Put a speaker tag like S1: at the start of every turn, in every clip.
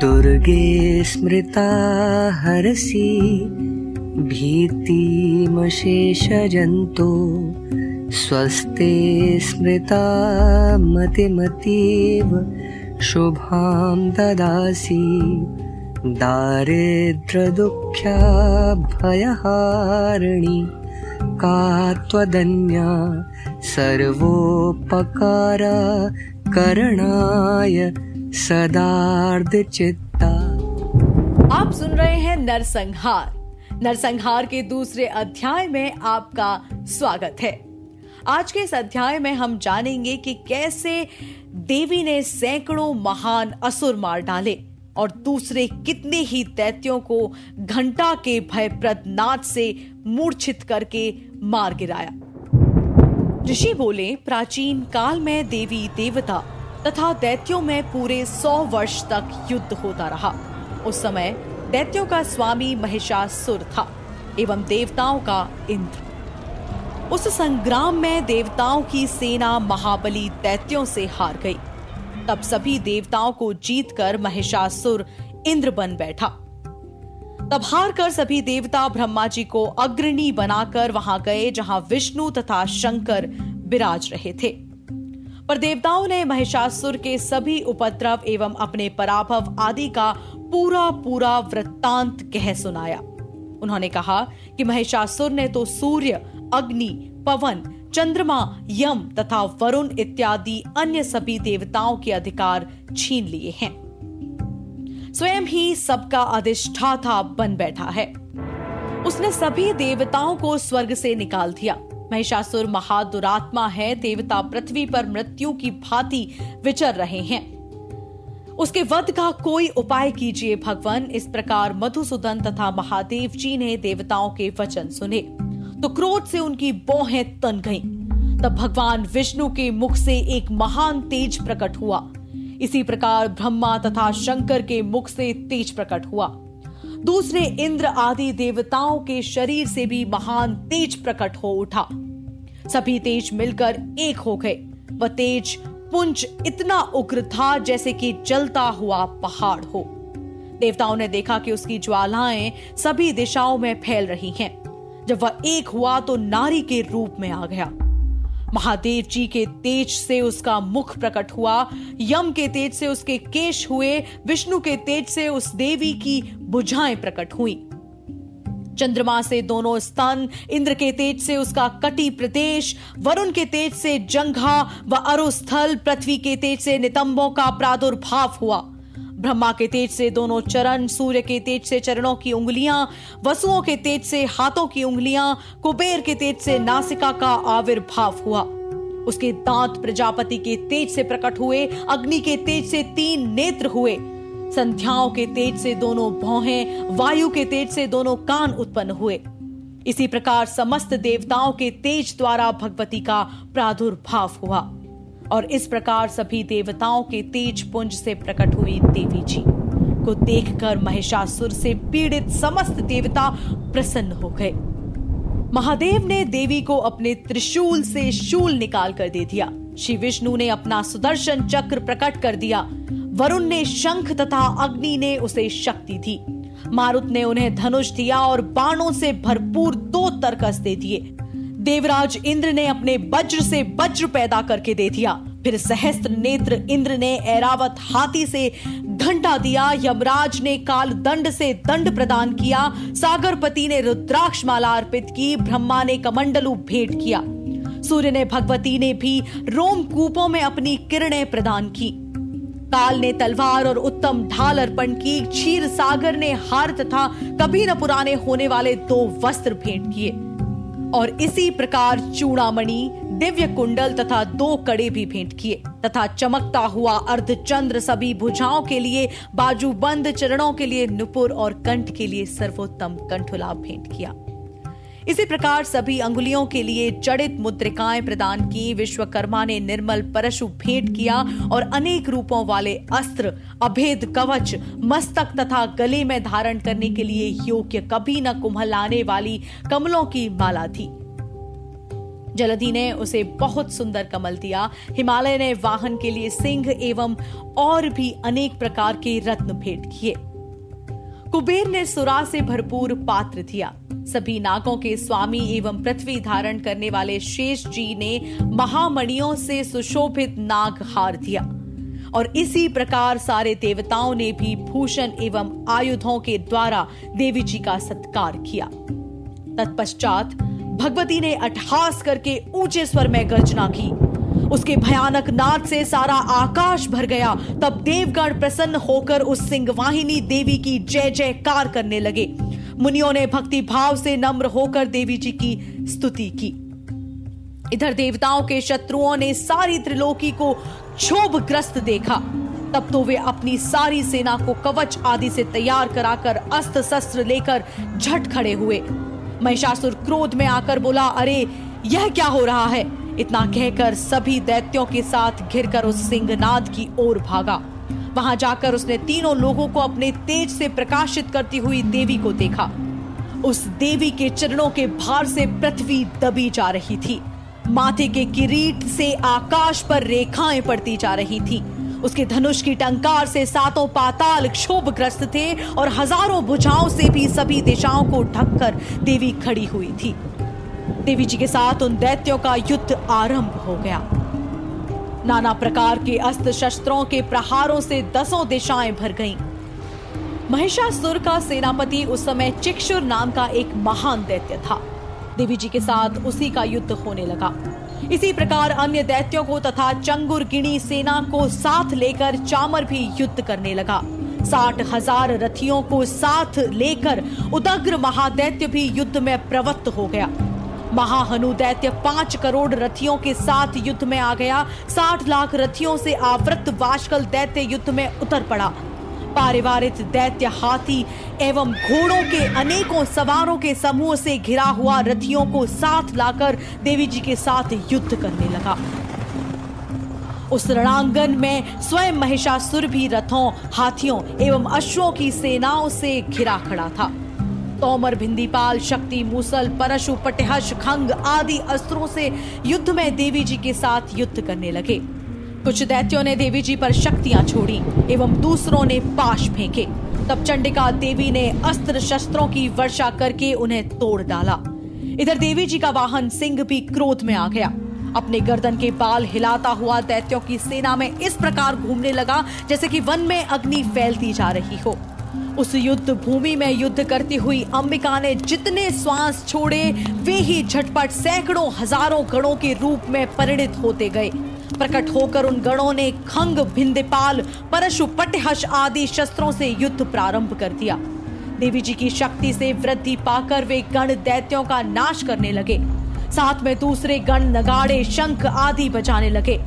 S1: दुर्गे स्मृता हरसि भीतिमशेषजन्तो स्वस्ते स्मृता मतिमतीव शुभां ददासि। दारिद्र्यदुःख्या भयहारिणि का त्वदन्या सर्वोपकार करणाय सदार्धचित्ता
S2: आप सुन रहे हैं नरसंहार। नरसंहार के दूसरे अध्याय में आपका स्वागत है। आज के इस अध्याय में हम जानेंगे कि कैसे देवी ने सैकड़ों महान असुर मार डाले और दूसरे कितने ही दैत्यों को घंटा के भयप्रद नाच से मूर्छित करके मार गिराया। ऋषि बोले, प्राचीन काल में देवी देवता तथा दैत्यों में पूरे सौ वर्ष तक युद्ध होता रहा। उस समय दैत्यों का स्वामी महिषासुर था एवं देवताओं का इंद्र। उस संग्राम में देवताओं की सेना महाबली दैत्यों से हार गई। तब सभी देवताओं को जीतकर महिषासुर इंद्र बन बैठा। तब हार कर सभी देवता ब्रह्मा जी को अग्रणी बनाकर वहाँ गए जहाँ विष्णु तथा शंकर विराज रहे थे। पर देवताओं ने महिषासुर के सभी उपद्रव एवं अपने पराभव आदि का पूरा पूरा वृत्तांत कह सुनाया। उन्होंने कहा कि महिषासुर ने तो सूर्य, अग्नि, पवन, चंद्रमा, यम तथा वरुण इत्यादि अन्य सभी देवताओं के अधिकार छीन लिए हैं। स्वयं ही सबका अधिष्ठाता बन बैठा है। उसने सभी देवताओं को स्वर्ग से निकाल दिया। महिषासुर महादुरात्मा है, देवता पृथ्वी पर मृत्यु की भांति विचर रहे हैं। उसके वध का कोई उपाय कीजिए भगवान, इस प्रकार मधुसूदन तथा महादेव जी ने देवताओं के वचन सुने। तो क्रोध से उनकी बोहें तन गईं। तब भगवान विष्णु के मुख से एक महान तेज प्रकट हुआ। इसी प्रकार ब्रह्मा तथा शंकर के मुख से तेज प्रकट हुआ। दूसरे इंद्र आदि देवताओं के शरीर से भी महान तेज प्रकट हो उठा। सभी तेज मिलकर एक हो गए। वह तेज पुंज इतना उग्र था जैसे कि जलता हुआ पहाड़ हो। देवताओं ने देखा कि उसकी ज्वालाएँ सभी दिशाओं में फैल रही हैं। जब वह एक हुआ तो नारी के रूप में आ गया। महादेव जी के तेज से उसका मुख प्रकट हुआ, यम के तेज से उसके केश हुए, विष्णु के तेज से उस देवी की बुझाएँ प्रकट हुई। चंद्रमा से दोनों स्तन, इंद्र के तेज से उसका कटी प्रदेश, वरुण के तेज से जंघा व अरुस्थल, पृथ्वी के तेज से नितंबों का प्रादुर्भाव हुआ। ब्रह्मा के तेज से दोनों चरण, सूर्य के तेज से चरणों की उंगलियाँ, वसुओं के तेज से हाथों की उंगलियाँ, कुबेर के तेज से नासिका का आविर्भाव हुआ। उसके दांत प्रजापति के तेज से प्रकट हुए, अग्नि के तेज से तीन नेत्र हुए। संध्याओं के तेज से दोनों भौहें, वायु के तेज से दोनों कान उत्पन्न हुए। इसी प्रकार समस्त देवताओं के तेज द्वारा भगवती का प्रादुर्भाव हुआ। और इस प्रकार सभी देवताओं के तेज पुंज से प्रकट हुई देवी जी को देखकर महिषासुर से पीड़ित समस्त देवता प्रसन्न हो गए। महादेव ने देवी को अपने त्रिशूल से शूल निकाल कर दे दिया। श्री विष्णु ने अपना सुदर्शन चक्र प्रकट कर दिया। वरुण ने शंख तथा अग्नि ने उसे शक्ति दी। मारुत ने उन्हें धनुष दिया और बाणों से भरपूर दो तरकस दे दिए। देवराज इंद्र ने अपने वज्र से वज्र पैदा करके दे दिया। फिर सहस्त्र नेत्र इंद्र ने ऐरावत हाथी से घंटा दिया, यमराज ने काल दंड से दंड प्रदान किया, सागरपति ने रुद्राक्ष माला अर्पित की, ब्रह्मा ने कमंडलू भेंट किया। सूर्य ने भगवती ने भी रोम कूपों में अपनी किरणें प्रदान की। काल ने तलवार और उत्तम ढाल अर्पण की क्षीर सागर ने हार तथा कभी न पुराने होने वाले दो वस्त्र भेंट किए। और इसी प्रकार चूड़ामणि, दिव्य कुंडल तथा दो कड़े भी भेंट किए। तथा चमकता हुआ अर्धचंद्र सभी भुजाओं के लिए, बाजूबंद चरणों के लिए नुपुर और कंठ के लिए सर्वोत्तम कंठुलाभ भेंट किया। इसी प्रकार सभी अंगुलियों के लिए जड़ित मुद्रिकाएँ प्रदान की। विश्वकर्मा ने निर्मल परशु भेंट किया और अनेक रूपों वाले अस्त्र, अभेद कवच, मस्तक तथा गले में धारण करने के लिए योग्य कभी न कुम्हलाने वाली कमलों की माला थी। जलधि ने उसे बहुत सुंदर कमल दिया। हिमालय ने वाहन के लिए सिंह एवं और भी अनेक प्रकार के रत्न भेंट किए। कुबेर ने सुरा से भरपूर पात्र दिया। सभी नागों के स्वामी एवं पृथ्वी धारण करने वाले शेष जी ने महामणियों से सुशोभित नाग हार दिया। और इसी प्रकार सारे देवताओं ने भी भूषण एवं आयुधों के द्वारा देवी जी का सत्कार किया। तत्पश्चात भगवती ने अटहास करके ऊँचे स्वर में गर्जना की। उसके भयानक नाद से सारा आकाश भर गया। तब देवगण प्रसन्न होकर उस सिंहवाहिनी देवी की जय जयकार करने लगे। मुनियों ने भक्ति भाव से नम्र होकर देवी जी की स्तुति की। इधर देवताओं के शत्रुओं ने सारी त्रिलोकी को क्षोभग्रस्त देखा। तब तो वे अपनी सारी सेना को कवच आदि से तैयार कराकर अस्त्र शस्त्र लेकर झट खड़े हुए। महिषासुर क्रोध में आकर बोला, अरे, यह क्या हो रहा है? इतना कहकर सभी दैत्यों के साथ घिरकर उस सिंहनाद की ओर भागा। वहाँ जाकर उसने तीनों लोगों को अपने तेज से प्रकाशित करती हुई देवी को देखा। उस देवी के चरणों के भार से पृथ्वी दबी जा रही थी। माथे के किरीट से आकाश पर रेखाएँ पड़ती जा रही थी। उसके धनुष की टंकार से सातों पाताल क्षोभग्रस्त थे और हज़ारों भुजाओं से भी सभी दिशाओं को ढककर देवी खड़ी हुई थी। देवी जी के साथ उन दैत्यों का युद्ध आरंभ हो गया। नाना प्रकार के अस्त्र शस्त्रों के प्रहारों से दसों दिशाएँ भर गईं। महिषासुर का सेनापति उस समय चिक्षुर नाम का एक महान दैत्य था। देवी जी के साथ उसी का युद्ध होने लगा। इसी प्रकार अन्य दैत्यों को तथा चंगुर गिणी सेना को साथ लेकर चामर भी युद्ध करने लगा। साठ हज़ार रथियों को साथ लेकर उदग्र महादैत्य भी युद्ध में प्रवृत्त हो गया। महाहनु दैत्य पाँच करोड़ रथियों के साथ युद्ध में आ गया। साठ लाख रथियों से आवृत वाशकल दैत्य युद्ध में उतर पड़ा। पारिवारित दैत्य हाथी एवं घोड़ों के अनेकों सवारों के समूह से घिरा हुआ रथियों को साथ लाकर देवी जी के साथ युद्ध करने लगा। उस रणांगन में स्वयं महिषासुर भी रथों, हाथियों एवं अश्वों की सेनाओं से घिरा खड़ा था। तोमर, भिंदीपाल, शक्ति, मूसल, परशु पटहश खंग आदि अस्त्रों से युद्ध में देवी जी के साथ युद्ध करने लगे। कुछ दैत्यों ने देवी जी पर शक्तियाँ छोड़ी एवं दूसरों ने पाश फेंके। तब चंडिका देवी ने अस्त्र शस्त्रों की वर्षा करके उन्हें तोड़ डाला। इधर देवी जी का वाहन सिंह भी क्रोध में आ गया। अपने गर्दन के बाल हिलाता हुआ दैत्यों की सेना में इस प्रकार घूमने लगा जैसे कि वन में अग्नि फैलती जा रही हो। उस युद्ध भूमि में युद्ध करती हुई अंबिका ने जितने श्वास छोड़े, वे ही झटपट सैकड़ों, हज़ारों गणों के रूप में परिणित होते गए। प्रकट होकर उन गणों ने खंग, भिंदपाल, परशु पटहश आदि शस्त्रों से युद्ध प्रारंभ कर दिया। देवी जी की शक्ति से वृद्धि पाकर वे गण दैत्यों का नाश करने लगे। साथ में दूसरे गण नगाड़े, शंख आदि बजाने लगे।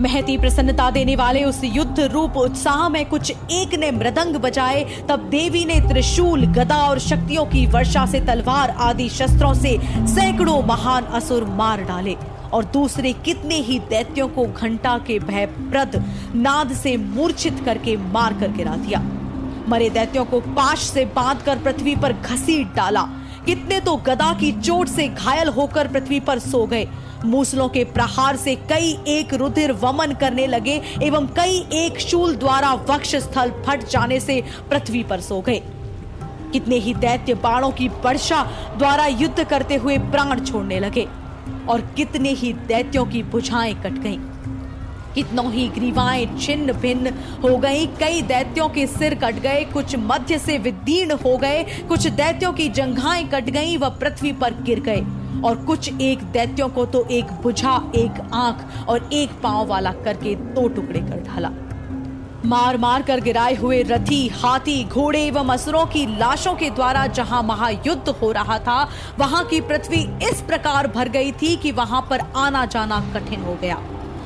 S2: महती प्रसन्नता देने वाले उस युद्ध रूप उत्साह में कुछ एक ने मृदंग बजाए, तब देवी ने त्रिशूल, गदा और शक्तियों की वर्षा से तलवार आदि शस्त्रों से सैकड़ों महान असुर मार डाले और दूसरे कितने ही दैत्यों को घंटा के भयप्रद नाद से मूर्छित करके मार कर गिरा दिया। मरे दैत्यों को पाश से बांधकर पृथ्वी पर घसीट डाला। कितने तो गदा की चोट से घायल होकर पृथ्वी पर सो गए। मूसलों के प्रहार से कई एक रुधिर वमन करने लगे एवं कई एक शूल द्वारा वक्ष स्थल फट जाने से पृथ्वी पर सो गए। कितने ही दैत्य बाणों की वर्षा द्वारा युद्ध करते हुए प्राण छोड़ने लगे और कितने ही दैत्यों की बुझाएँ कट गईं। कितनों ही ग्रीवाएँ छिन्न भिन्न हो गई। कई दैत्यों के सिर कट गए, कुछ मध्य से विदीर्ण हो गए, कुछ दैत्यों की जंघाएँ कट गईं व पृथ्वी पर गिर गए। और कुछ एक दैत्यों को तो एक बुझा एक आँख और एक पाँव वाला करके दो टुकड़े कर ढाला। मार मार कर गिराए हुए रथी, हाथी, घोड़े एवं असुरों की लाशों के द्वारा जहाँ महायुद्ध हो रहा था, वहाँ की पृथ्वी इस प्रकार भर गई थी कि वहाँ पर आना जाना कठिन हो गया।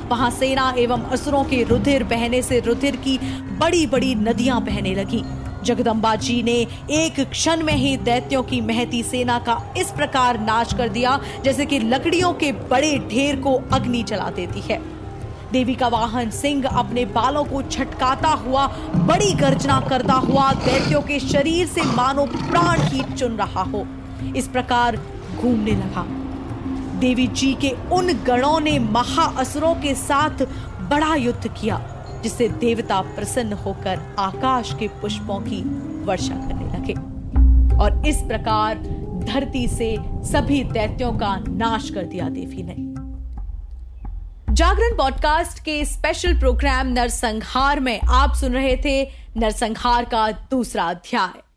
S2: वहाँ सेना एवं असुरों के रुधिर बहने से रुधिर की बड़ी बड़ी नदियाँ बहने लगी। जगदम्बा जी ने एक क्षण में ही दैत्यों की महती सेना का इस प्रकार नाश कर दिया, जैसे कि लकड़ियों के बड़े ढेर को अग्नि चला देती है। देवी का वाहन सिंह अपने बालों को छटकाता हुआ, बड़ी गर्जना करता हुआ दैत्यों के शरीर से मानो प्राण ही चुन रहा हो। इस प्रकार घूमने लगा। देवी जी के उन गणों ने महाअसुरों के साथ बड़ा युद्ध किया। जिससे देवता प्रसन्न होकर आकाश के पुष्पों की वर्षा करने लगे। और इस प्रकार धरती से सभी दैत्यों का नाश कर दिया देवी ने। जागरण पॉडकास्ट के स्पेशल प्रोग्राम नरसंहार में आप सुन रहे थे नरसंहार का दूसरा अध्याय।